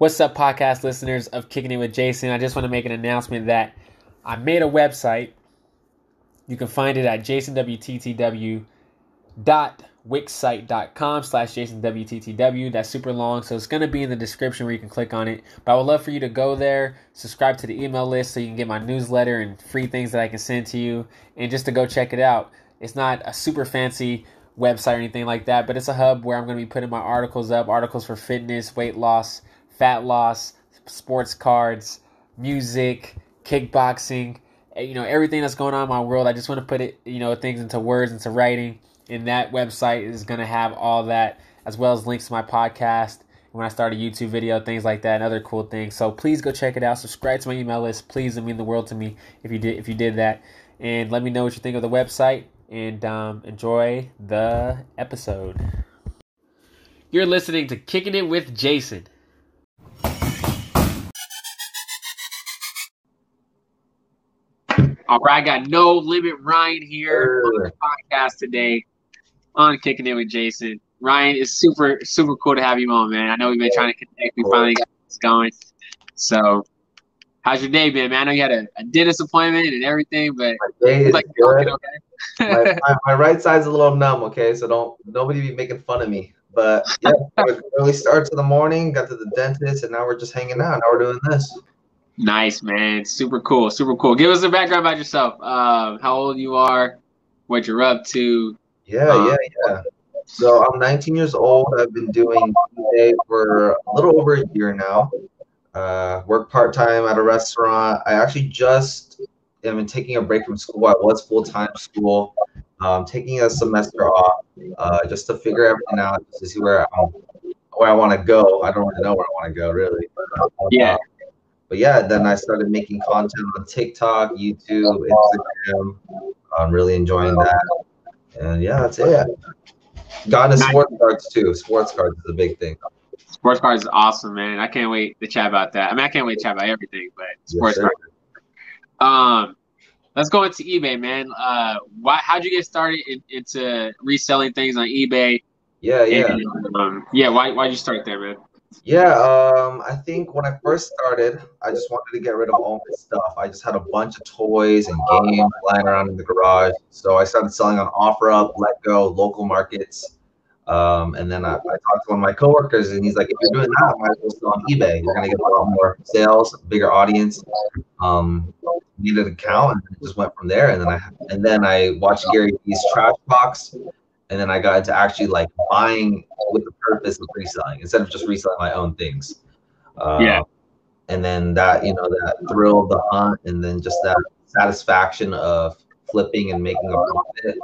What's up, podcast listeners of Kicking It with Jason? I just want to make an announcement that I made a website. You can find it at jasonwttw.wixsite.com slash jasonwttw. That's super long, so it's going to be in the description where you can click on it. But I would love for you to go there, subscribe to the email list so you can get my newsletter and free things that I can send to you, and just to go check it out. It's not a super fancy website or anything like that, but it's a hub where I'm going to be putting my articles up, articles for fitness, weight loss, fat loss, sports cards, music, kickboxing, eh, you know, everything that's going on in my world. I just want to put it, you know, things into words, into writing. And that website is going to have all that as well as links to my podcast when I start a YouTube video, things like that, and other cool things. So please go check it out. Subscribe to my email list. Please, it mean the world to me if you did if you did that. And let me know what you think of the website. And um, enjoy the episode. You're listening to Kicking It with Jason. All right, I got no limit Ryan here on the podcast today on Kicking It with Jason. Ryan, it's super super cool to have you on, man. I know we've been trying to connect. We finally got this going. So, how's your day been, man? I know you had a, a dentist appointment and everything, but My day is like good. okay. my, my, my right side's a little numb, okay? So don't nobody be making fun of me. But yeah, early start to the morning, got to the dentist, and now we're just hanging out. Now we're doing this. Nice, man. Super cool, super cool. Give us a background about yourself. Um, how old you are, what you're up to. Yeah, Uh, yeah, yeah. So I'm 19 years old. I've been doing eBay for a little over a year now. Uh, work part time at a restaurant. I actually just am been taking a break from school. I was full time school. Um, taking a semester off uh, just to figure everything out, just to see where I'm, where I want to go. I don't really know where I want to go really. Yeah. Uh, but yeah, then I started making content on TikTok, YouTube, Instagram. I'm really enjoying that. And yeah, that's it. Got into sports cards too. Sports cards is a big thing. Sports cards is awesome, man. I can't wait to chat about that. I mean, I can't wait to chat about everything, but sports sir. cards. Um, let's go into eBay, man. Uh, why? How'd you get started in, into reselling things on eBay? Yeah, yeah. And, um, yeah. Why? Why'd you start there, man? Yeah, um, I think when I first started, I just wanted to get rid of all my stuff. I just had a bunch of toys and games lying around in the garage. So I started selling on OfferUp, letgo, local markets. Um, and then I, I talked to one of my coworkers, and he's like, "If you're doing that, might as well sell on eBay. You're gonna get a lot more sales, bigger audience." Um, needed an account, and it just went from there. And then I and then I watched Gary Vee's Trash Box, and then I got into actually like buying with the purpose of reselling instead of just reselling my own things. Uh, Yeah. And then that, you know, that thrill of the hunt, and then just that satisfaction of flipping and making a profit,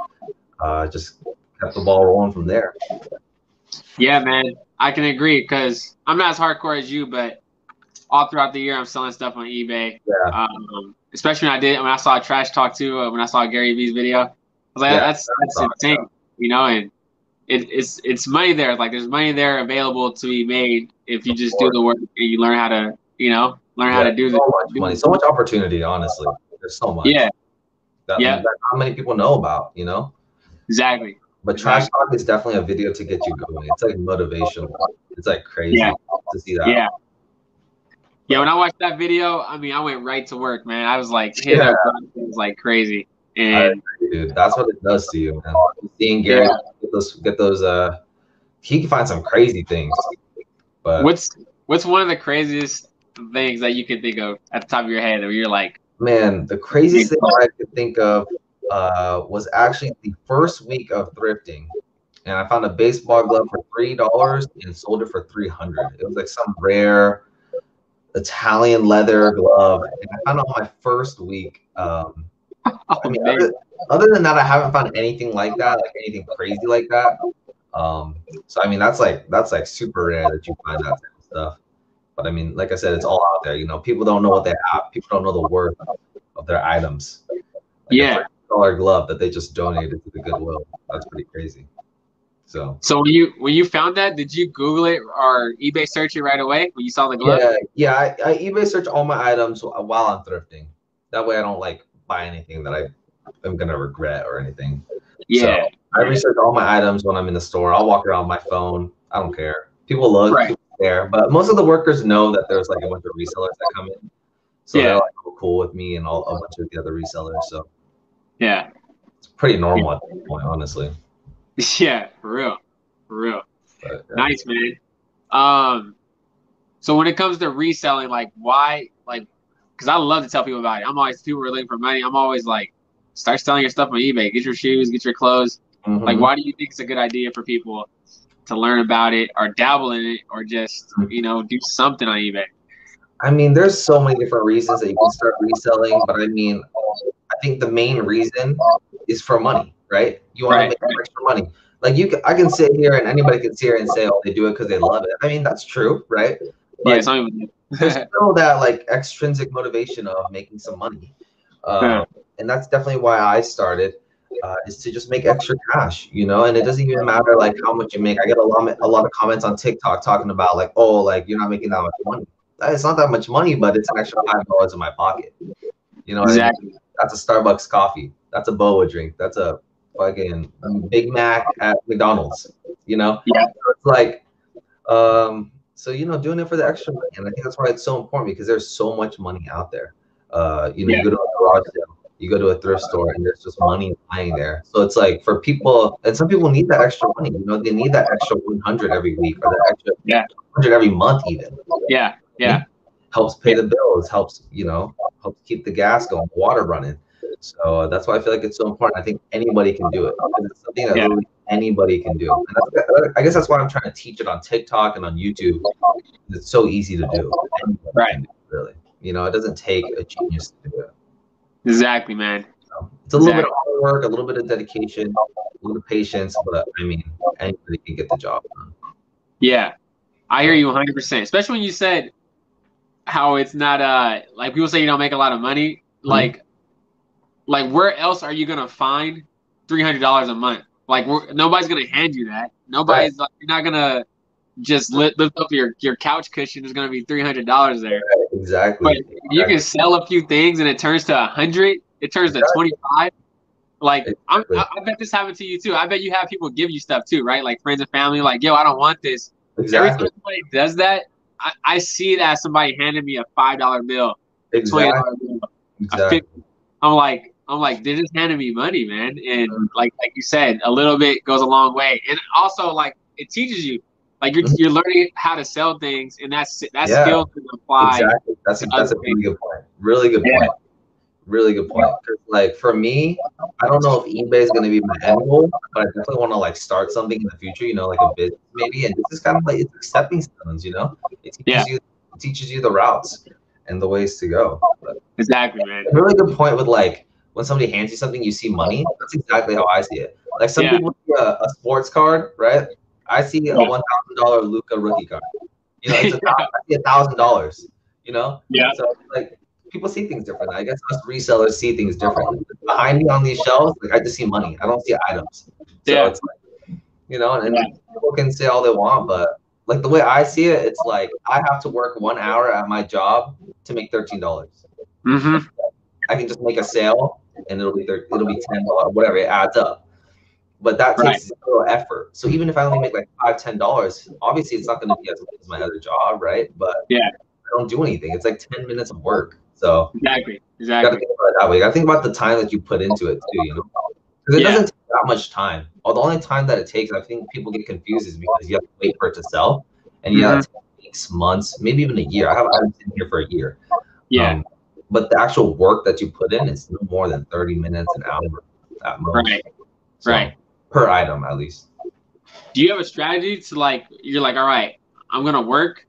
uh, just kept the ball rolling from there. Yeah, man. I can agree because I'm not as hardcore as you, but all throughout the year I'm selling stuff on eBay. Yeah. Um, especially when I did when I saw Trash Talk too, uh, when I saw Gary Vee's video, I was like, Yeah, that's that's awesome. insane, you know. And it, it's it's money there. Like there's money there available to be made if you just do the work and you learn how to, you know, learn how to do so the much money, so much opportunity. Honestly, there's so much. Yeah, that, Yeah. that not many people know about. You know. exactly. But trash talk is definitely a video to get you going. It's like motivational. It's like crazy Yeah. to see that. Yeah. Yeah, when I watched that video, I mean, I went right to work, man. I was like, hitting Yeah. up like crazy, and dude. That's what it does to you, man. Seeing Gary Yeah. get those, get those. Uh, he can find some crazy things. But What's what's one of the craziest things that you can think of at the top of your head where you're like, man, the craziest thing I could think of uh, was actually the first week of thrifting, and I found a baseball glove for three dollars and sold it for three hundred. It was like some rare Italian leather glove, and I found on my first week. Um, oh, I mean, other, other than that, I haven't found anything like that, like anything crazy like that. Um, so I mean, that's like that's like super rare that you find that type of stuff. But I mean, like I said, it's all out there. You know, people don't know what they have. People don't know the worth of their items. Like, Yeah. dollar glove that they just donated to the Goodwill. That's pretty crazy. So So when you when you found that, did you Google it or eBay search it right away when you saw the glove? yeah, yeah. I, I eBay search all my items while I'm thrifting. That way, I don't like buy anything that I am gonna regret or anything. Yeah. I research all my items when I'm in the store. I'll walk around with my phone. I don't care. People look, Right. there. But most of the workers know that there's like a bunch of resellers that come in, so Yeah. they're like cool with me and all a bunch of the other resellers. So Yeah. it's pretty normal at this point, honestly. Yeah, for real. For real. But, yeah. Nice, man. Um, so when it comes to reselling, like why, like, because I love to tell people about it. I'm always are looking for money. I'm always like, start selling your stuff on eBay. Get your shoes, get your clothes. Mhm. Like, why do you think it's a good idea for people to learn about it or dabble in it or just you know do something on eBay? I mean, there's so many different reasons that you can start reselling, but I mean, I think the main reason is for money, right? You want Right. to make extra money. Like you, can, I can sit here and anybody can sit here and say, "Oh, they do it because they love it." I mean, that's true, right? Yeah, some people do. there's still that like extrinsic motivation of making some money, um, Yeah. and that's definitely why I started. Uh, is to just make extra cash, you know, and it doesn't even matter like how much you make. I get a lot, a lot of comments on TikTok talking about like, oh, like you're not making that much money. It's not that much money, but it's an extra five dollars in my pocket. You know, what I mean? exactly. that's a Starbucks coffee. That's a boa drink. That's a fucking Big Mac at McDonald's. You know, Yeah. So it's like, um, so you know, doing it for the extra money, and I think that's why it's so important because there's so much money out there. Uh, you know, Yeah. you go to a garage sale, you go to a thrift store, and there's just money lying there. So it's like for people, and some people need that extra money. You know, they need that extra 100 every week or that extra Yeah. 100 every month, even Yeah, yeah, helps pay the bills, helps you know, helps keep the gas going, water running. So that's why I feel like it's so important. I think anybody can do it. It's something that Yeah. anybody can do. And I guess that's why I'm trying to teach it on TikTok and on YouTube. It's so easy to do. Anybody Right. do it, really. You know, it doesn't take a genius to do it. exactly, man. So it's a little bit of hard work, a little bit of dedication, a little patience, but I mean, anybody can get the job done. Yeah, I hear you 100. percent Especially when you said how it's not uh like people say you don't make a lot of money. Like, like where else are you gonna find three hundred dollars a month? Like, nobody's gonna hand you that. Nobody's like, you're not gonna just lift, lift up your your couch cushion. There's gonna be three hundred dollars there. Exactly. But you can sell a few things and it turns to a hundred. It turns to twenty five. Like I'm, I, bet this happened to you too. I bet you have people give you stuff too, right? Like friends and family. Like, yo, I don't want this. Every Exactly. time somebody does that, I, I see it as somebody handed me a five dollar bill, twenty Exactly. dollar bill. Exactly. 50. I'm like, I'm like, they're just handing me money, man. And like, like you said, a little bit goes a long way. And also, like, it teaches you, like, you're, you're learning how to sell things, and that's that. Yeah. skill can apply. Exactly. That's a, that's a really good point. Really good Yeah. point. Really good point. like for me, I don't know if eBay is gonna be my end goal, but I definitely want to like start something in the future. You know, like a business maybe, and this is kind of like it's stepping stones. You know, it teaches Yeah. you it teaches you the routes and the ways to go. But Exactly, man. a really good point with like when somebody hands you something, you see money. That's exactly how I see it. Like some Yeah. people see a, a sports card, right? I see a one thousand dollar Luka rookie card. You know, it's a, I see a thousand dollars. You know, Yeah. so like people see things differently. I guess us resellers see things differently. Behind me on these shelves, like I just see money. I don't see items. So Yeah. it's like, you know, and Yeah. people can say all they want, but like the way I see it, it's like I have to work one hour at my job to make thirteen dollars. Mm-hmm. I can just make a sale and it'll be it'll be ten dollars, whatever it adds up. But that takes Right. zero effort. So even if I only make like five, ten dollars, obviously it's not going to be as much as my other job, right? But Yeah. I don't do anything. It's like ten minutes of work. So Exactly. you got to Exactly. think about it that way. You to think about the time that you put into it too. You know, because it Yeah. doesn't take that much time. Or the only time that it takes, I think people get confused, is because you have to wait for it to sell, and you Mm-hmm. have to weeks, months, maybe even a year. I have I've been here for a year. Yeah. Um, but the actual work that you put in is no more than 30 minutes, an hour at most. Right. So, Right. Per item, at least. Do you have a strategy to like? You're like, all right, I'm gonna work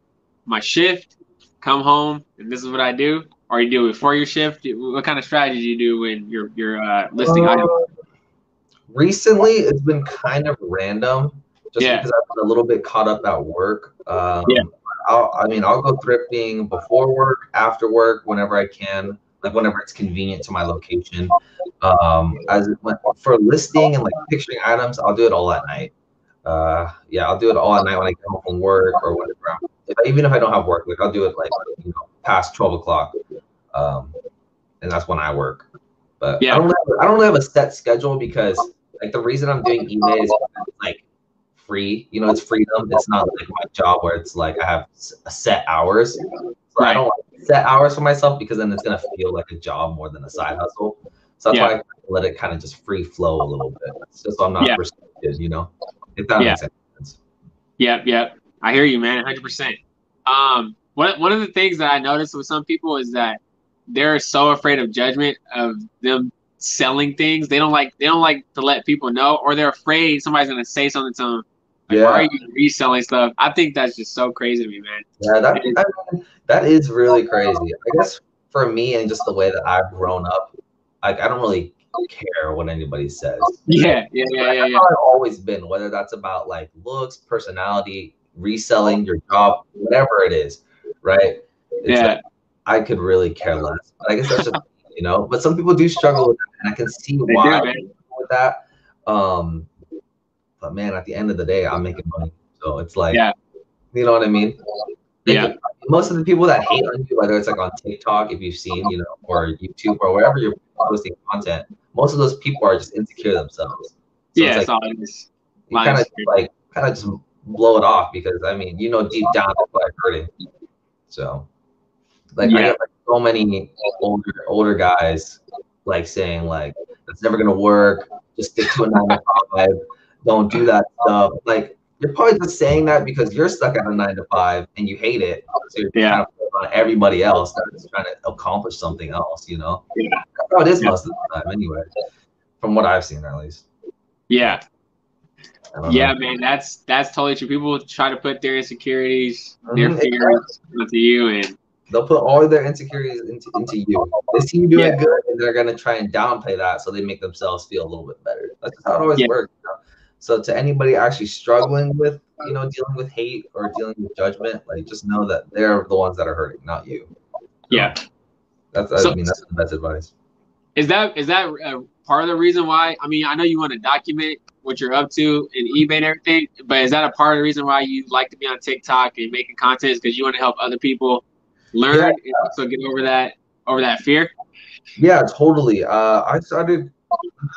my shift, come home, and this is what I do. Or you do it before your shift. What kind of strategy do you do when you're you're uh, listing Uh, items? Recently, it's been kind of random, just Yeah. because I've been a little bit caught up at work. Um, Yeah. I'll, I mean, I'll go thrifting before work, after work, whenever I can, like whenever it's convenient to my location. Um, as for listing and like picturing items, I'll do it all at night. Uh, yeah, I'll do it all at night when I get home from work or whatever. If I, even if I don't have work, like I'll do it like you know past twelve o'clock, um, and that's when I work. But Yeah. I don't have, I don't have a set schedule because like the reason I'm doing eBay is like free. You know, it's freedom. It's not like my job where it's like I have a set hours. So right. I don't like set hours for myself because then it's gonna feel like a job more than a side hustle. So that's yeah. why I let it kind of just free flow a little bit. It's just so I'm not yeah. restricted, you know. If that yeah. makes sense. Yep, yep. I hear you, man, 100. percent Um, one one of the things that I noticed with some people is that they're so afraid of judgment of them selling things. They don't like they don't like to let people know, or they're afraid somebody's gonna say something to them. Like, yeah. Why are you reselling stuff? I think that's just so crazy to me, man. Yeah, that, that, that is really crazy. I guess for me and just the way that I've grown up, like I don't really care what anybody says. Yeah, yeah, yeah, yeah. yeah. I've always been, whether that's about like looks, personality, reselling your job, whatever it is, right? It's yeah. Like, I could really care less. But I guess that's just you know. But some people do struggle with that, and I can see they why do, with that. Um, but man, at the end of the day, I'm making money, so it's like, yeah. you know what I mean? yeah. Most of the people that hate on you, whether it's like on TikTok, if you've seen, you know, or YouTube or wherever you're posting content, most of those people are just insecure themselves. So yeah, it's like, it's you kind of like kind of just blow it off because I mean, you know, deep down that's like hurting. So, like, yeah. I get like so many older older guys like saying like that's never gonna work. Just stick to a nine to five. Don't do that stuff. Like you're probably just saying that because you're stuck at a nine to five and you hate it. So you're yeah. on everybody else that's trying to accomplish something else, you know? Yeah. That's how it is yeah. most of the time anyway. From what I've seen at least. Yeah. Yeah, know. man, that's that's totally true. People try to put their insecurities, mm-hmm. their fears into you and they'll put all their insecurities into, into you. They see you doing yeah. good and they're gonna try and downplay that so they make themselves feel a little bit better. That's how it always yeah. works. You know? So to anybody actually struggling with, you know, dealing with hate or dealing with judgment, like just know that they're the ones that are hurting, not you. Yeah. That's I so, mean that's the best advice. Is that is that uh, part of the reason why? I mean, I know you want to document what you're up to in eBay and everything, but is that a part of the reason why you like to be on TikTok and making content? because you want to help other people learn yeah. and also get over that over that fear? Yeah, totally. Uh, I started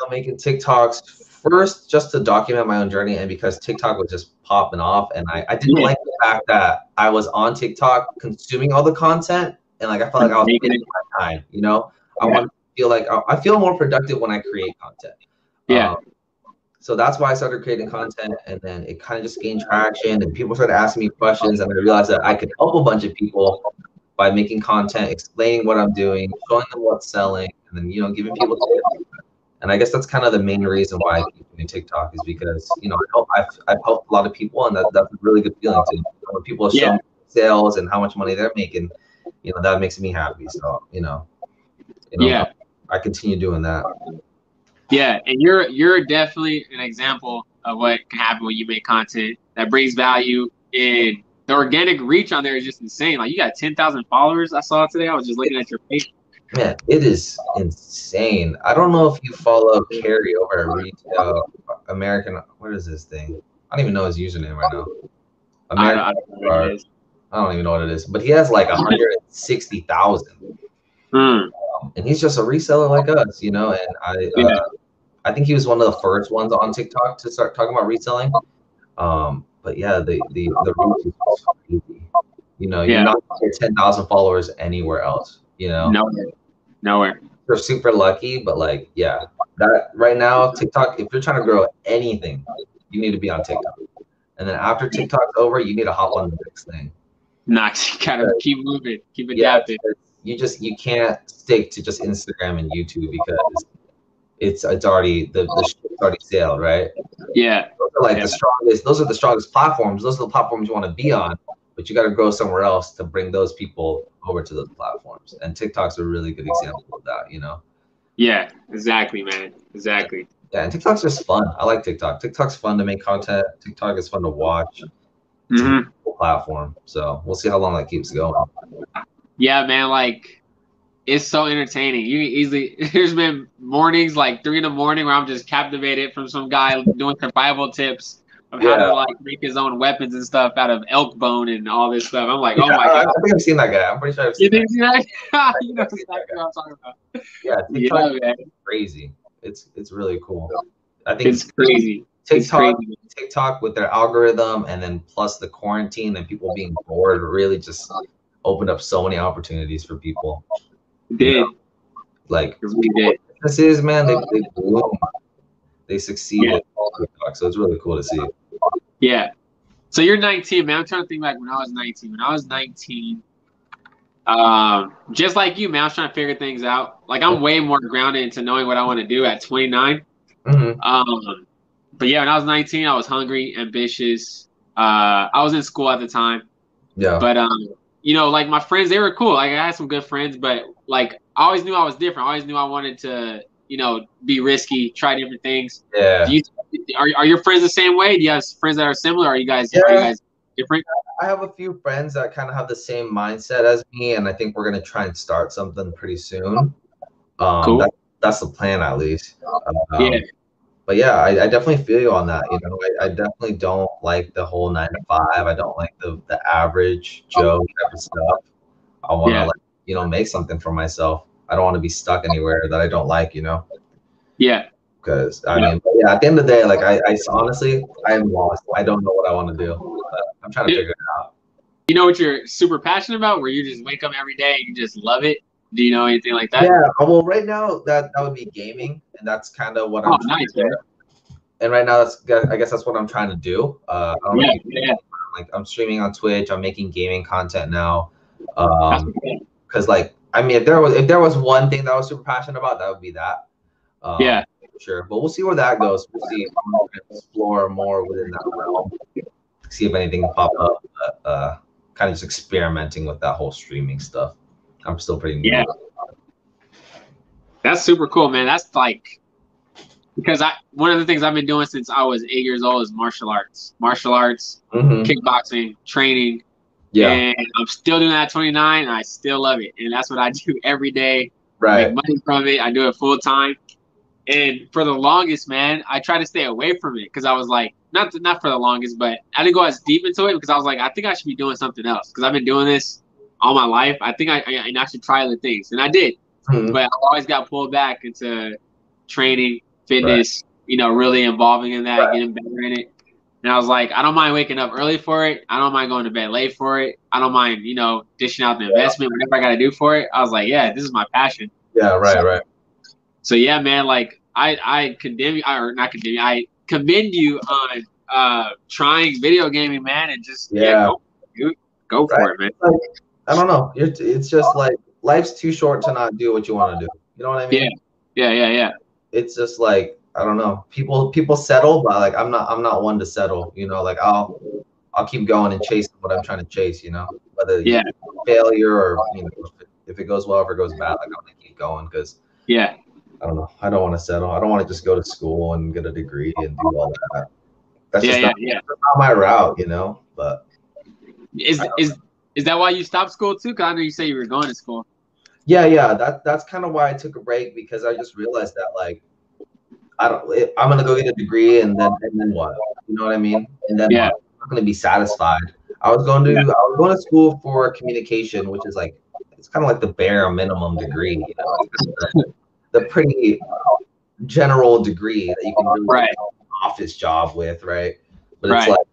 making TikToks first just to document my own journey and because TikTok was just popping off and I, I didn't yeah. like the fact that I was on TikTok consuming all the content and like I felt like I was wasting my time, you know? I want to feel like I feel more productive when I create content. Yeah. Um, so that's why I started creating content and then it kind of just gained traction and people started asking me questions and I realized that I could help a bunch of people by making content, explaining what I'm doing, showing them what's selling, and then you know, giving people tips and I guess that's kind of the main reason why I keep doing TikTok is because you know I help, I've, I've helped a lot of people, and that, that's a really good feeling to when people show yeah. sales and how much money they're making. You know that makes me happy. So you know, you know yeah, I continue doing that. Yeah, and you're you're definitely an example of what can happen when you make content that brings value. And the organic reach on there is just insane. Like you got ten thousand followers. I saw today. I was just looking at your page. Man, it is insane. I don't know if you follow Carrie over at Retail American. What is this thing? I don't even know his username right now. American I, don't, I don't even know what it is, but he has like 160,000. Mm. Um, and he's just a reseller like us, you know. And I, uh. I think he was one of the first ones on TikTok to start talking about reselling. Um, but yeah, the the the reach is crazy. You know, you're not 10,000 followers anywhere else. You know, nowhere nowhere. We're super lucky, but like, yeah, that right now, TikTok, if you're trying to grow anything, you need to be on TikTok. And then after TikTok's over, you need to hop on the next thing. Nice. Gotta keep moving, keep adapting. Yeah, you just you can't stick to just Instagram and YouTube because it's it's already the the ship's already sailed, right? Yeah. Those are like yeah. the strongest. Those are the strongest platforms. Those are the platforms you want to be on but you got to grow somewhere else to bring those people over to those platforms. And TikTok's a really good example of that, you know? Yeah, exactly, man. Exactly. Yeah, and TikTok's just fun. I like TikTok. TikTok's fun to make content. TikTok is fun to watch. Mm-hmm. Platform. So we'll see how long that keeps going. Yeah, man. Like, it's so entertaining. You easily there's been mornings like three in the morning where I'm just captivated from some guy doing survival tips of how to like make his own weapons and stuff out of elk bone and all this stuff. I'm like, oh my god! I think I've seen that guy. I'm pretty sure I've seen. You think that? you know exactly what I'm talking about. Yeah, yeah, man. crazy. It's it's really cool. I think it's crazy. TikTok, TikTok with their algorithm, and then plus the quarantine and people being bored, really just opened up so many opportunities for people. It did. You know? Like did. this is man, they they bloom. They succeeded. Yeah. So it's really cool to see. Yeah. So you're 19, man. I'm trying to think like when I was 19. When I was 19, um, just like you, man, I was trying to figure things out. Like I'm way more grounded into knowing what I want to do at 29. Mm-hmm. Um, but yeah, when I was 19, I was hungry, ambitious. Uh, I was in school at the time. Yeah. But um, you know, like my friends, they were cool. Like I had some good friends, but like I always knew I was different. I always knew I wanted to, you know, be risky, try different things. Yeah. You, are are your friends the same way? Do you have friends that are similar? Are you guys yeah. are you guys different? I have a few friends that kind of have the same mindset as me, and I think we're gonna try and start something pretty soon. Um, cool. That, that's the plan, at least. Um, yeah but yeah, I, I, definitely feel you on that. You know, I, I, definitely don't like the whole nine to five. I don't like the the average Joe type of stuff. I want to yeah. like you know make something for myself. I don't want to be stuck anywhere that I don't like. You know. Yeah. Because I yeah. mean, yeah. At the end of the day, like I, I honestly, I am lost. I don't know what I want to do. I'm trying to figure it out. You know what you're super passionate about? Where you just wake up every day and you just love it. Do you know anything like that? Yeah. Well, right now that that would be gaming and that's kind of what I'm. Oh, nice, man. And right now, that's I guess that's what I'm trying to do. Uh, yeah, yeah. Like I'm streaming on Twitch. I'm making gaming content now. Um, because like I mean, if there was if there was one thing that I was super passionate about, that would be that. Um, yeah. Sure, but we'll see where that goes. We'll see. I'm gonna explore more within that realm. See if anything pop up. Uh, kind of just experimenting with that whole streaming stuff. I'm still pretty new. Yeah. That's super cool, man. That's like because I one of the things I've been doing since I was eight years old is martial arts, martial arts, mm-hmm. kickboxing, training. Yeah, and I'm still doing that at 29. I still love it, and that's what I do every day. Right, make money from it. I do it full time, and for the longest, man, I try to stay away from it because I was like, not not for the longest, but I didn't go as deep into it because I was like, I think I should be doing something else because I've been doing this all my life. I think I, I, I should try other things, and I did. Mm-hmm. But I always got pulled back into training, fitness, right. you know, really involving in that, right. getting better in it. And I was like, I don't mind waking up early for it. I don't mind going to bed late for it. I don't mind, you know, dishing out the yeah. investment, whatever I got to do for it. I was like, yeah, this is my passion. Yeah, right, so, right. So yeah, man, like I I condemn you, or not condemn you, I commend you on uh trying video gaming, man, and just yeah, yeah go, go right. for it, man. Like, I don't know. It's just like life's too short to not do what you want to do. You know what I mean? Yeah, yeah, yeah, yeah. It's just like I don't know. People people settle, but like I'm not I'm not one to settle. You know, like I'll I'll keep going and chasing what I'm trying to chase. You know, whether yeah failure or you know if it goes well, if it goes bad, like I'm gonna keep going because yeah. I don't know. I don't want to settle. I don't want to just go to school and get a degree and do all that. That's yeah, just yeah, not, yeah. not my route, you know. But is is is that why you stopped school too? Cause I know you say you were going to school. Yeah, yeah. That that's kind of why I took a break because I just realized that like I don't. I'm gonna go get a degree and then and then what? You know what I mean? And then yeah. I'm not gonna be satisfied. I was going to yeah. I was going to school for communication, which is like it's kind of like the bare minimum degree. You know, the, the, pretty general degree that you can do right. office job with, right? But right. it's like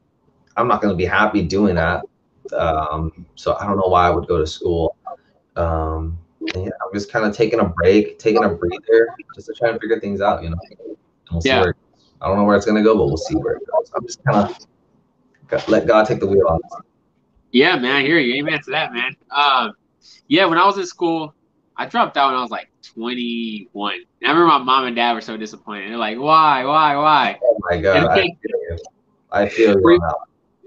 I'm not gonna be happy doing that. Um, so I don't know why I would go to school. Um, yeah, I'm just kind of taking a break, taking a breather, just to try and figure things out. You know, we'll yeah. Where, I don't know where it's gonna go, but we'll see where it goes. I'm just kind of let God take the wheel on. Yeah, man, I hear you. Amen to that, man. Um, yeah, when I was in school, I dropped out when I was like 21. I remember my mom and dad were so disappointed. They're like, "Why, why, why?" Oh my god, I feel you. I feel you were,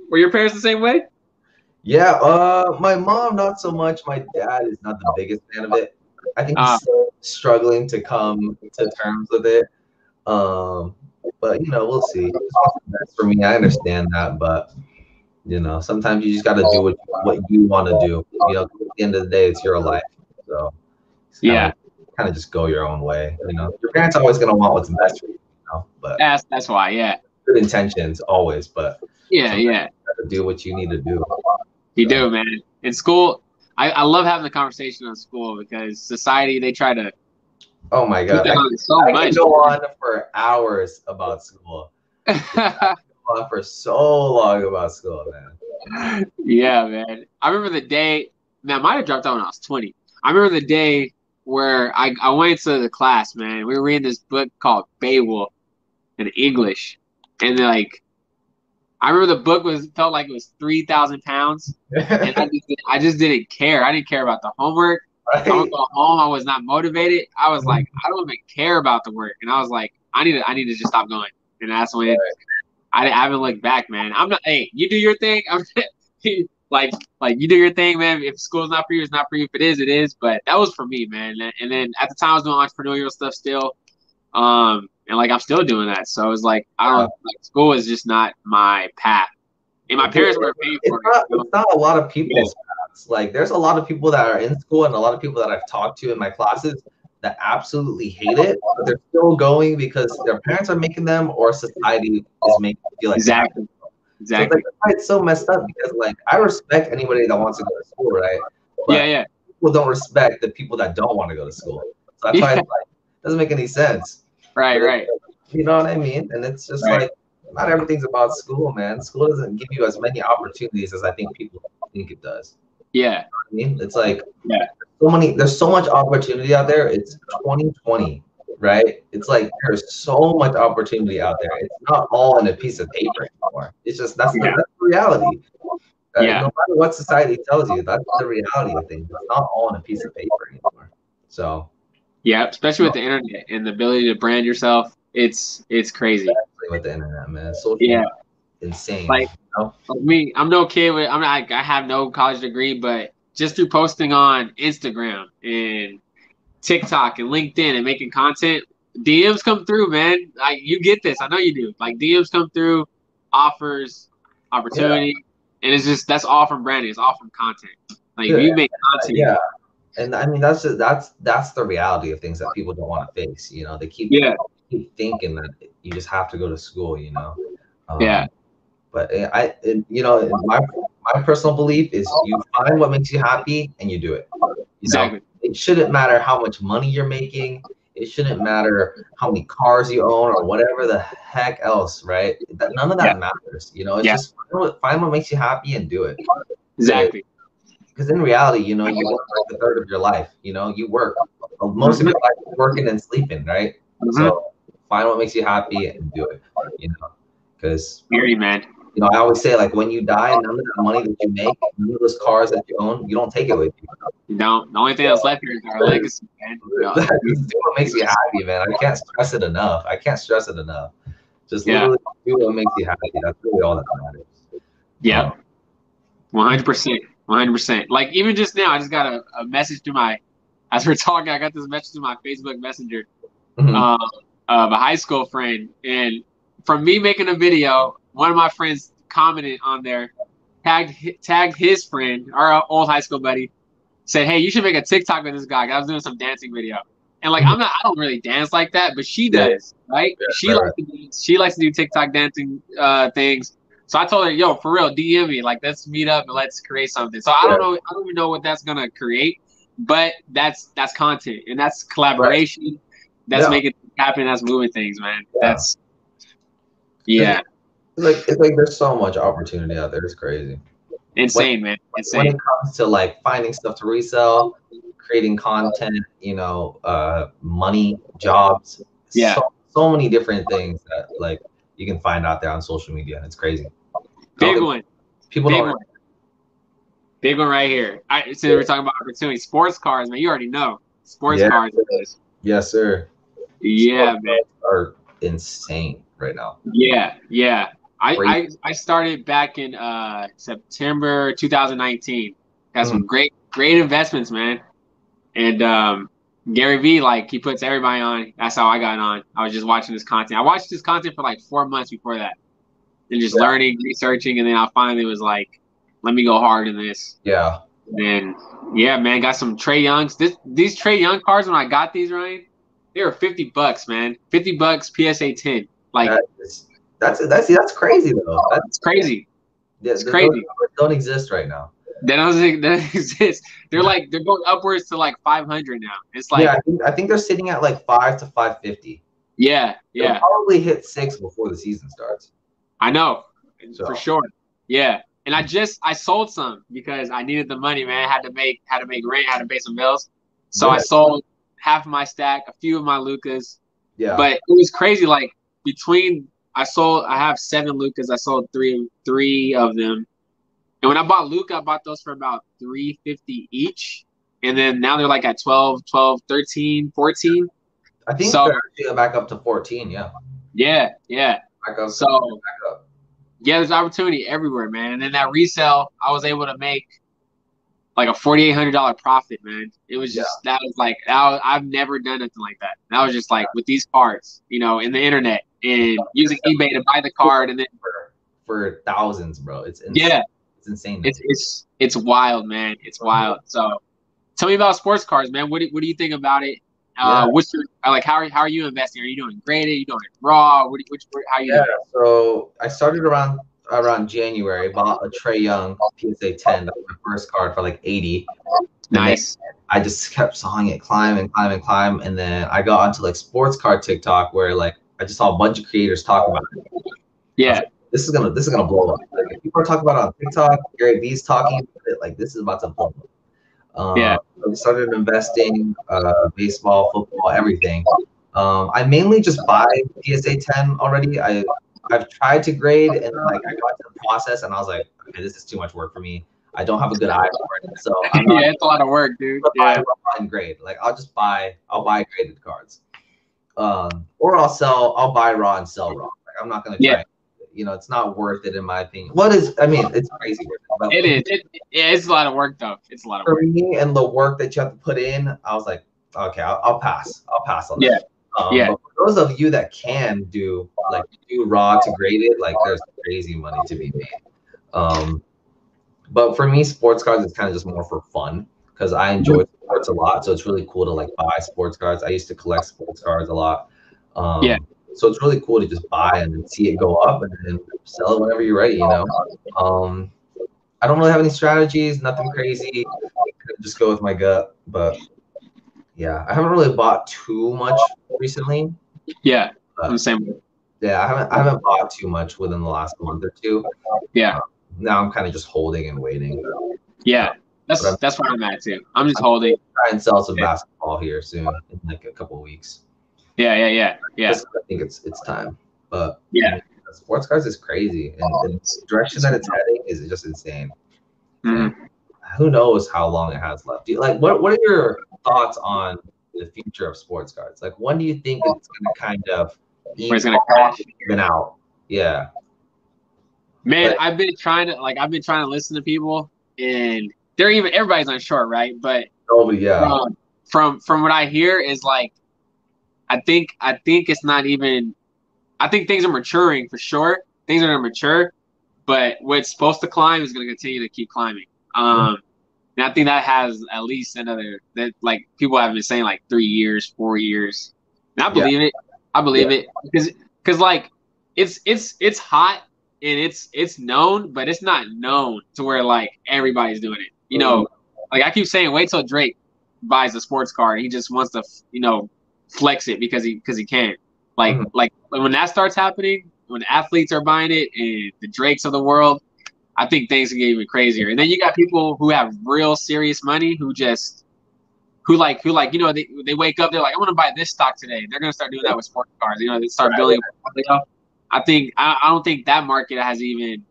were your parents the same way? Yeah, uh, my mom not so much. My dad is not the biggest fan of it. I think he's uh, struggling to come to terms with it. Um, but you know, we'll see. for me. I understand that, but you know, sometimes you just got to do what what you want to do. You know, at the end of the day, it's your life. So yeah, kind of just go your own way. You know, your parents always gonna want what's best for you. You know, but that's that's why. Yeah, good intentions always, but yeah, yeah, do what you need to do. You do, man. In school, I, I love having the conversation on school because society they try to. Oh my god! I, so I much. can go on for hours about school. on for so long about school, man. yeah, man. I remember the day. Man, I might have dropped out when I was twenty. I remember the day where I, I went to the class, man. We were reading this book called Beowulf in English, and like, I remember the book was felt like it was three thousand pounds, and I just, I just didn't care. I didn't care about the homework. Right. Go home. I was not motivated. I was like, I don't even care about the work, and I was like, I need to, I need to just stop going. And that's when right. I, I haven't looked back, man. I'm not. Hey, you do your thing. I'm like, like you do your thing, man. If school's not for you, it's not for you. If it is, it is. But that was for me, man. And then at the time, I was doing entrepreneurial stuff still. Um, and like I'm still doing that. So it was like I don't like school is just not my path. And my parents were paying for it's it. Not, it's not a lot of people's paths. Like there's a lot of people that are in school and a lot of people that I've talked to in my classes that absolutely hate it, but they're still going because their parents are making them or society is making them feel like exactly. Exactly. So it's, like, it's so messed up because like I respect anybody that wants to go to school, right? But yeah, yeah. People don't respect the people that don't want to go to school. So that's yeah. why it's like doesn't make any sense. Right, but, right. You know what I mean? And it's just right. like not everything's about school, man. School doesn't give you as many opportunities as I think people think it does. Yeah. You know I mean, it's like yeah. so many. There's so much opportunity out there. It's 2020, right? It's like there's so much opportunity out there. It's not all in a piece of paper anymore. It's just that's, yeah. the, that's the reality. Uh, yeah. No matter what society tells you, that's the reality of things. It's not all in a piece of paper anymore. So. Yeah, especially with the internet and the ability to brand yourself, it's it's crazy. With the internet, man, social yeah, insane. Like, know? like me, I'm no kid with. I'm not. I have no college degree, but just through posting on Instagram and TikTok and LinkedIn and making content, DMs come through, man. Like you get this. I know you do. Like DMs come through, offers, opportunity, yeah. and it's just that's all from branding. It's all from content. Like yeah. you make content. Yeah. And I mean that's just, that's that's the reality of things that people don't want to face. You know, they keep yeah. keep thinking that you just have to go to school. You know. Um, yeah. But eh, I, eh, you know, my my personal belief is oh. you find what makes you happy and you do it. You exactly. Know? It shouldn't matter how much money you're making. It shouldn't matter how many cars you own or whatever the heck else, right? That, none of that yeah. matters. You know, it's yeah. just find what, find what, makes you happy and do it. Exactly. Because in reality, you know, you work like a third of your life. You know, you work uh, most of your life working and sleeping, right? Mm-hmm. So find what makes you happy and do it. You know, because man you know, I always say like when you die, none of the money that you make, none of those cars that you own, you don't take it with you. You don't. The only thing that's left here is our legacy, man. That's what makes you happy, man. I can't stress it enough. I can't stress it enough. Just yeah. literally do what makes you happy. That's really all that matters. Yeah. One hundred percent. One hundred percent. Like even just now, I just got a, a message to my as we're talking, I got this message to my Facebook Messenger mm-hmm. um, of a high school friend, and from me making a video, one of my friends commented on there, tagged tagged his friend, our old high school buddy, said, "Hey, you should make a TikTok with this guy." I was doing some dancing video, and like I'm not, I don't really dance like that, but she does, right? Yeah, she likes to do, she likes to do TikTok dancing uh, things. So I told her, "Yo, for real, DM me. Like, let's meet up and let's create something." So I don't know, I don't even know what that's gonna create, but that's that's content and that's collaboration. Right. That's yeah. making happen. That's moving things, man. That's yeah. Like it's like there's so much opportunity out there. It's crazy. Insane, when, man. Insane. When it comes to like finding stuff to resell, creating content, you know, uh, money, jobs. Yeah. So, so many different things that like you can find out there on social media, and it's crazy. Big one. People Big. One. Big one right here. I so yeah. we're talking about opportunity. Sports cars, man. You already know. Sports yeah. cars. Yes, sir. Yeah, Sports man. Are insane right now. Yeah, yeah. I, I, I started back in uh, September 2019. Got some mm. great great investments, man. And um, Gary Vee, like he puts everybody on. That's how I got on. I was just watching this content. I watched this content for like four months before that, and just yeah. learning, researching, and then I finally was like, "Let me go hard in this." Yeah. And yeah, man, got some Trae Youngs. This these Trae Young cards when I got these, Ryan, they were fifty bucks, man. Fifty bucks PSA ten. Like that's that's that's, crazy though. Oh, that's crazy. Yeah, it's crazy. Don't, exist right now. They don't, they don't exist. They're like they're going upwards to like 500 now. It's like yeah, I think, I think they're sitting at like five to 550. Yeah, yeah. probably hit six before the season starts. I know So- for sure. Yeah, and I just I sold some because I needed the money, man. I had to make had to make rent, had to pay some bills. So I sold half of my stack, a few of my Lukas, Yeah. but it was crazy. Like between I sold, I have seven Lukas. I sold three three of them, and when I bought Luka, I bought those for about three fifty each, and then now they're like at 12, 12, 13, 14. I think so- they're back up to 14. Yeah. Yeah, yeah. Back up. So back up. yeah, there's opportunity everywhere, man. And then that resale, I was able to make like a forty eight hundred dollar profit, man. It was just that was like was, I've never done anything like that. That was just like with these cards, you know, in the internet and using eBay to buy the card, and then For, for thousands, bro. It's ins- yeah, It's insane. it's it's it's wild, man. It's wild. So tell me about sports cards, man. What do, what do you think about it? Uh, Yeah. what's your like? How are how are you investing? Are you doing graded? Are you doing raw? What do you, how are you? Yeah, doing? so I started around around January, bought a Trae Young PSA 10, that was my first card for like 80. Nice. I just kept sawing it climb and climb and climb. And then I got onto like sports card TikTok where like I just saw a bunch of creators talk about it. Yeah. This is gonna this is gonna blow up. Like if people are talking about it on TikTok, Gary Vee's talking about it, like this is about to blow up. Um, Yeah. we started investing, uh, baseball, football, everything. Um, I mainly just buy PSA 10 already. I I've tried to grade and like I got to the process and I was like, okay, this is too much work for me. I don't have a good eye for it, so I'm not yeah, it's a lot of work, dude. buy Yeah. and grade. Like I'll just buy, I'll buy graded cards, um, or I'll sell, I'll buy raw and sell raw. Like I'm not gonna try. Yeah. You know, it's not worth it in my opinion. What is? I mean, it's crazy worth it. Is. It, yeah, it's a lot of work, though. It's a lot of for work. me and the work that you have to put in, I was like, okay, I'll, I'll pass. I'll pass on Yeah. that. Um, Yeah. For those of you that can do like do raw to graded, like there's crazy money to be made. Um, but for me, sports cards is kind of just more for fun because I enjoy sports a lot. So it's really cool to like buy sports cards. I used to collect sports cards a lot. Um, Yeah. So it's really cool to just buy and then see it go up and then sell it whenever you're ready. You know. Um, I don't really have any strategies, nothing crazy. Just go with my gut, but yeah, I haven't really bought too much recently. Yeah, I'm the same. way. Yeah, I haven't I haven't bought too much within the last month or two. Yeah, Now I'm kind of just holding and waiting. yeah. That's that's where I'm at too. I'm just holding. Try and sell some Yeah. basketball here soon in like a couple of weeks. Yeah, yeah, yeah, yeah. I think it's it's time. But Yeah. sports cards is crazy, and, and the direction that it's heading is just insane. Mhm. Who knows how long it has left? Do you, like, what what are your thoughts on the future of sports cards? Like, when do you think it's going to kind of it's gonna crash. even out? Yeah, Man, But- I've been trying to like I've been trying to listen to people, and they're even everybody's on short, right? But oh yeah, um, from from what I hear is like, I think I think it's not even. I think things are maturing for sure. Things are gonna mature, but what's supposed to climb is gonna continue to keep climbing. Um, and I think that has at least another that like people have been saying like three years, four years. And I Yeah. believe it. I believe it because because like it's it's it's hot and it's it's known, but it's not known to where like everybody's doing it. You know, like I keep saying, wait till Drake buys a sports car. He just wants to, you know, flex it because he because he can. Like Mhm. like when that starts happening, when athletes are buying it and the Drakes of the world, I think things can get even crazier. And then you got people who have real serious money who just who like who like you know they, they wake up they're like I want to buy this stock today. They're gonna start doing that with sports cars. You know they start building. I think I, I don't think that market has even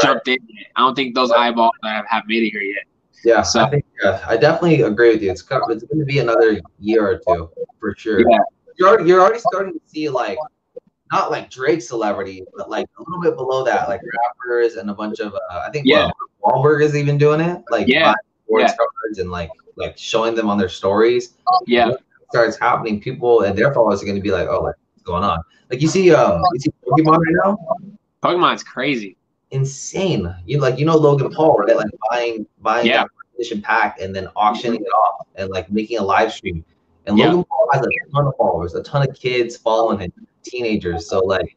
jumped in. I don't think those eyeballs have, have made it here yet. yeah. So- I think yeah, I definitely agree with you. It's it's going to be another year or two for sure. Yeah. You're already, you're already starting to see like not like Drake celebrity, but like a little bit below that, like rappers and a bunch of uh, I think Yeah. Wahlberg is even doing it, like Yeah. sports Yeah. cards and like like showing them on their stories. Yeah, When it starts happening, people and their followers are going to be like, oh, like, what's going on? Like you see, um, you see Pokemon right now, Pokemon's crazy. Insane. You like you know Logan Paul, right? Like buying buying Yeah. that edition pack and then auctioning it off and like making a live stream. And Yeah. Logan Paul has a ton of followers, a ton of kids following him, teenagers. So like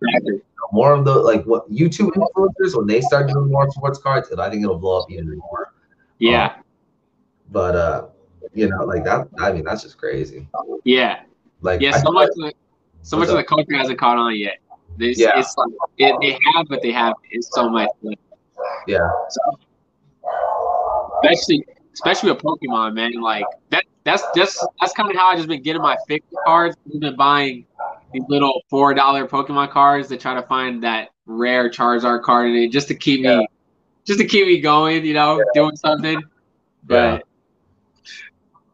more of the like what YouTube influencers when they start doing more sports cards, I think it'll blow up even more. Yeah, But uh, you know, like that. I mean, that's just crazy. yeah, Like yeah. I So much. like So much of the culture hasn't caught on yet. There's, Yeah. it's like it, they have, but they have it's so much. Yeah. So, especially especially with Pokemon, man. Like that that's that's that's kind of how I just been getting my fix cards. I've been buying these little four dollar Pokemon cards to try to find that rare Charizard card in it, just to keep Yeah. me just to keep me going. You know, doing something. Yeah. But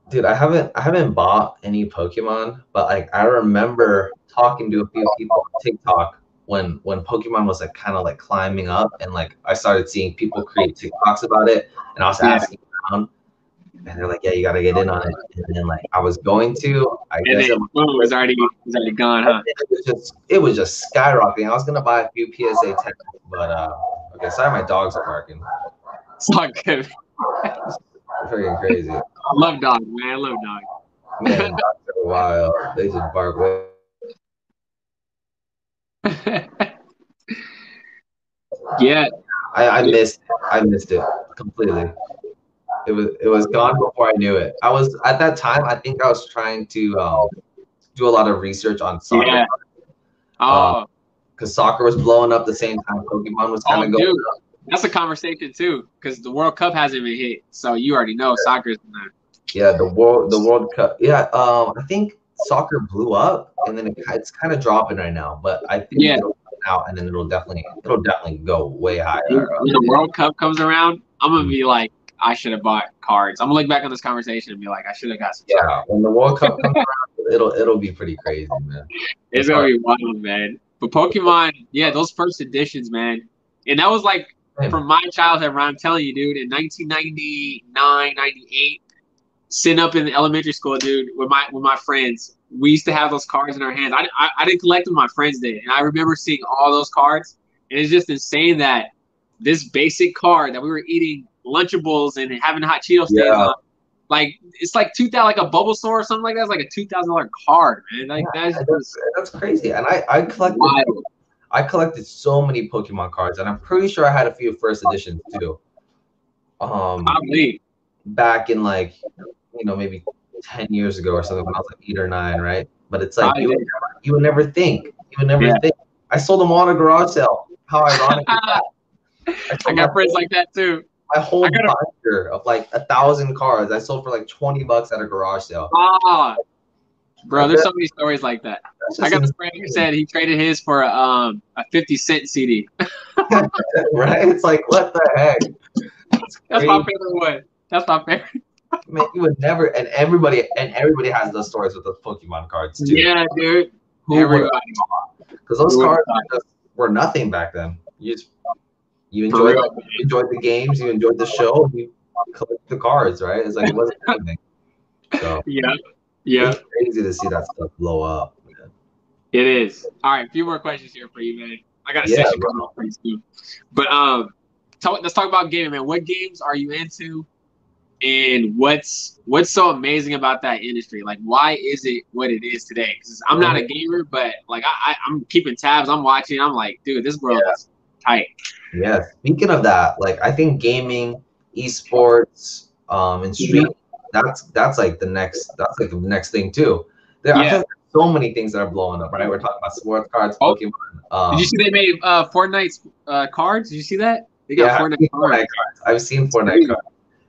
Dude, I haven't I haven't bought any Pokemon, but like I remember talking to a few people on TikTok when when Pokemon was like kind of like climbing up and like I started seeing people create TikToks about it and I was asking around and they're like, Yeah, you gotta get in on it. And then like I was going to, I and guess it, was already it was already gone, huh? it was just it was just skyrocketing. I was gonna buy a few PSA 10, but uh okay, sorry my dogs are barking. It's not good. Freaking crazy. I love dogs, man. I love dogs. Man, dogs are wild. They just bark way yeah, I, I missed it. I missed it completely. It was it was gone before I knew it. I was at that time. I think I was trying to um, do a lot of research on soccer yeah. Oh, because soccer was blowing up the same time Pokemon was kind oh, of going. dude, that's a conversation too, because the World Cup hasn't been hit, so you already know soccer's not. Yeah, the world the World Cup. Yeah, um, I think soccer blew up and then it, it's kind of dropping right now. But I think Yeah. it'll come out and then it'll definitely it'll definitely go way higher. When the World Cup comes around, I'm gonna be like, I should have bought cards. I'm gonna look back on this conversation and be like, I should have got some. cards. Yeah, when the World Cup comes around, it'll it'll be pretty crazy, man. It's gonna be wild, man. But Pokemon, yeah, those first editions, man, and that was like from my childhood. Where I'm telling you, dude, in 1999, 98, sitting up in elementary school, dude, with my with my friends, we used to have those cards in our hands. I, I, I didn't collect them, my friends did, and I remember seeing all those cards, and it's just insane that this basic card that we were eating Lunchables and having hot Cheeto stains Yeah. on. Like it's like two thousand, like a Bulbasaur or something like that. It's like a two thousand dollar card, man. Like that's that's, that's crazy. And I I collected wild. I collected so many Pokemon cards, and I'm pretty sure I had a few first editions too. Um, Probably. back in like you know maybe ten years ago or something when I was like eight or nine, right? But it's like you would, never, you would never think, you would never Yeah. think. I sold them all at a garage sale. How ironic! is that? I, I got friends like that too. my whole a- binder of like a thousand cards. I sold for like twenty bucks at a garage sale. Ah, bro, there's so many stories like that. I got a friend who said he traded his for um a 50 cent CD. right? It's like what the heck? It's That's my favorite one. That's my favorite. Man, you would never, and everybody, and everybody has those stories with the Pokemon cards too. Yeah, dude. Who Everybody. Because those Who cards were, just, were nothing back then. You just you enjoyed you enjoyed the games, you enjoyed the show, you collect the cards, right? It's like it wasn't anything. So Yeah. Yeah, it's crazy to see that stuff blow up. man. it is. All right, a few more questions here for you, man. I got a Yeah, session coming up pretty soon. But um talk, let's talk about gaming, man. What games are you into? And what's what's so amazing about that industry? Like, why is it what it is today? Because I'm not a gamer, but like I, I, I'm keeping tabs. I'm watching. I'm like, dude, this world Yeah. is tight. Yeah. Speaking of that, like I think gaming, esports, um, and streaming, that's that's like the next that's like the next thing too. There Yeah. like so many things that are blowing up, right? We're talking about sports cards, Oh. Pokemon. Um, Did you see they made uh Fortnite's uh cards? Did you see that? They got Yeah, Fortnite cards. Fortnite cards. I've seen Fortnite cards.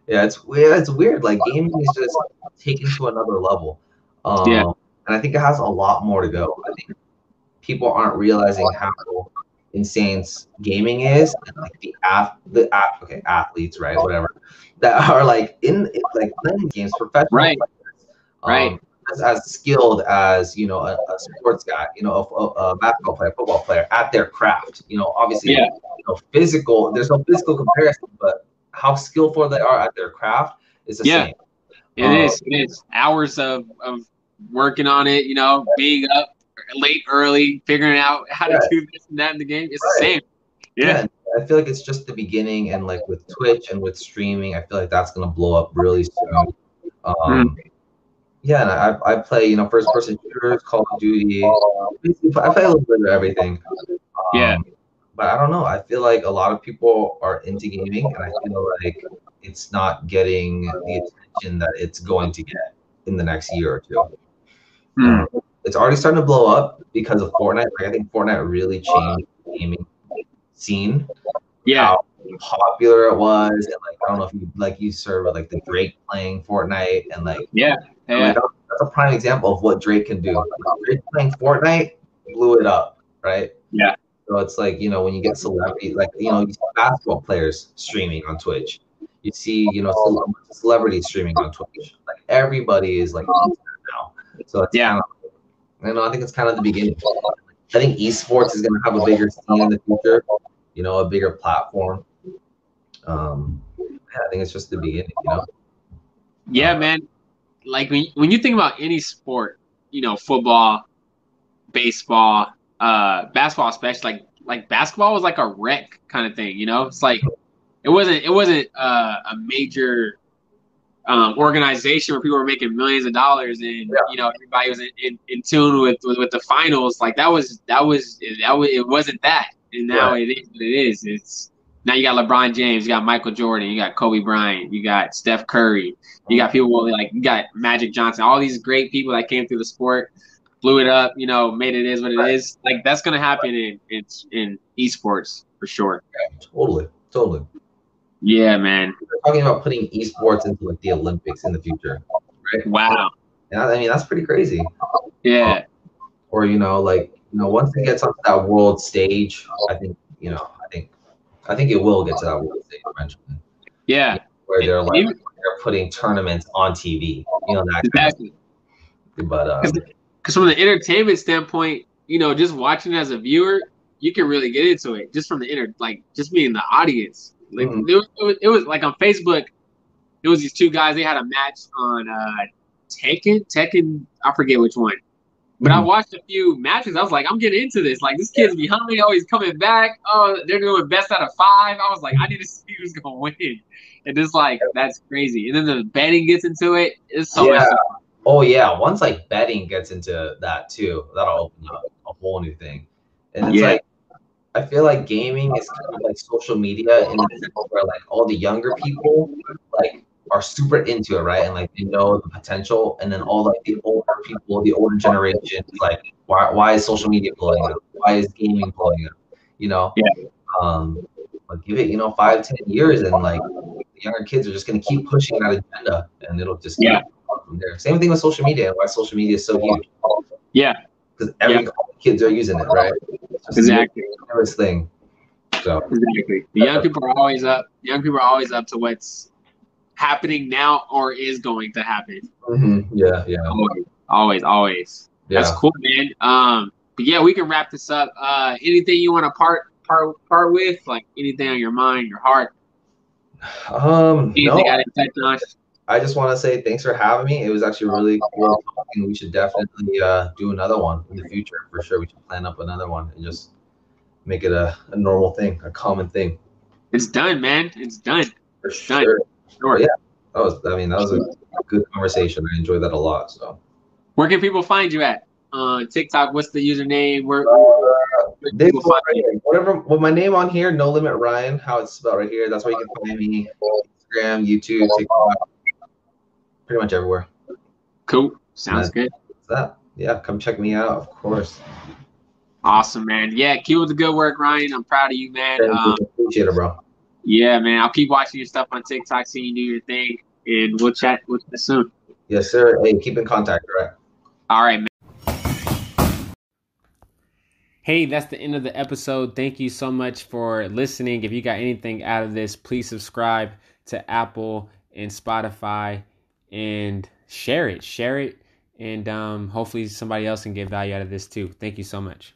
Yeah, it's weird. It's weird. Like gaming is just taken to another level. Um, Yeah. And I think it has a lot more to go. I think people aren't realizing how insane gaming is, and like the ath the ath okay athletes, right? Whatever that are like in like playing games, professional Right. players, um, Right. As, as skilled as you know a, a sports guy, you know a, a, a basketball player, football player at their craft. You know, obviously Yeah. you know, physical. There's no physical comparison, but how skillful they are at their craft is the Yeah. same. It Um, is. It is hours of, of working on it. You know, being up late, early, figuring out how to do this and that in the game. It's Right. the same. Yeah. and I feel like it's just the beginning, and like with Twitch and with streaming, I feel like that's gonna blow up really soon. Um, Hmm. Yeah, and I, I play you know first person shooters, Call of Duty. I play a little bit of everything. Um, Yeah. But I don't know. I feel like a lot of people are into gaming, and I feel like it's not getting the attention that it's going to get in the next year or two. Hmm. it's already starting to blow up because of Fortnite. Like I think Fortnite really changed the gaming scene. Yeah. How popular it was, and like I don't know if you like you serve like the Drake playing Fortnite, and like yeah, yeah. Like, that's a prime example of what Drake can do. Like, Drake playing Fortnite blew it up, right? Yeah. So it's like you know when you get celebrity, like you know you see basketball players streaming on Twitch. You see you know celebrities streaming on Twitch. Like everybody is like now. So it's yeah. Kind of, you know, I think it's kind of the beginning. I think esports is going to have a bigger scene in the future. You know, a bigger platform. Um, I think it's just the beginning. You know. Yeah, man. Like when when you think about any sport, you know, football, baseball, uh, basketball, especially like like basketball was like a wreck kind of thing. You know, it's like it wasn't it wasn't uh, a major um, organization where people were making millions of dollars and yeah. you know everybody was in, in, in tune with, with, with the finals. Like that was that was that was it wasn't that, and now it is what it is. It's now you got LeBron James, you got Michael Jordan, you got Kobe Bryant, you got Steph Curry, you got people like you got Magic Johnson, all these great people that came through the sport, blew it up, you know, made it is what it is. Like that's gonna happen in in, in esports for sure. Yeah, totally, totally. Yeah, man. We're talking about putting esports into like the Olympics in the future, right? Wow. Yeah, I mean that's pretty crazy. Yeah. Or you know, like you know, once it gets onto that world stage, I think you know, I think, I think it will get to that world stage eventually. Yeah. Where they're like they're putting tournaments on TV, you know that. Exactly. Kind of but uh, because from the entertainment standpoint, you know, just watching as a viewer, you can really get into it just from the inner, like just being the audience. Like mm-hmm. it, was, it, was, it was like on Facebook, it was these two guys. They had a match on uh Tekken, Tekken. I forget which one, but mm-hmm. I watched a few matches. I was like, I'm getting into this. Like this kid's behind me. He's coming back. Oh, they're doing best out of five. I was like, I need to see who's gonna win. And just like that's crazy. And then the betting gets into it. It's so yeah. much. Fun. Oh yeah, once like betting gets into that too, that'll open up a whole new thing. And it's yeah. like I feel like gaming is kind of like social media in the sense where like all the younger people like are super into it, right? And like they know the potential, and then all like the older people, the older generation, like why why is social media blowing up? Why is gaming blowing up? You know? Yeah. Um, but give it, you know, five, ten years, and like the younger kids are just gonna keep pushing that agenda, and it'll just yeah. From there. Same thing with social media. Why social media is so huge? Yeah. Because every Yeah. kids are using it, right? It's Exactly. the newest thing. So Exactly. The young people are always up. Young people are always up to what's happening now or is going to happen. mhm, yeah, yeah, Always, always, always. yeah. That's cool, man. Um, but yeah, we can wrap this up. Uh, anything you want to part part part with? Like anything on your mind, your heart? Um, Anything no, I didn't touch on? I just want to say thanks for having me. It was actually really cool talking. We should definitely uh, do another one in the future for sure. We should plan up another one and just make it a, a normal thing, a common thing. It's done, man. It's done. For Done. sure. Sure. Yeah. That was, I mean, that was a good conversation. I enjoyed that a lot. So, Where can people find you at? Uh, TikTok. What's the username? Where? uh, they people put find right here. whatever with my name on here, no limit Ryan, how it's spelled right here. That's where you can find me. Instagram, YouTube, TikTok, pretty much everywhere. Cool. Sounds good. That's that. Yeah, come check me out, of course. Awesome, man. Yeah, keep with the good work, Ryan. I'm proud of you, man. Thank you. Um, Appreciate it, bro. yeah, man. I'll keep watching your stuff on TikTok, seeing you do your thing, and we'll chat with you soon. Yes, sir. Hey, keep in contact, all right? All right, man. Hey, that's the end of the episode. Thank you so much for listening. If you got anything out of this, please subscribe to Apple and Spotify and share it. Share it. And um, hopefully somebody else can get value out of this too. Thank you so much.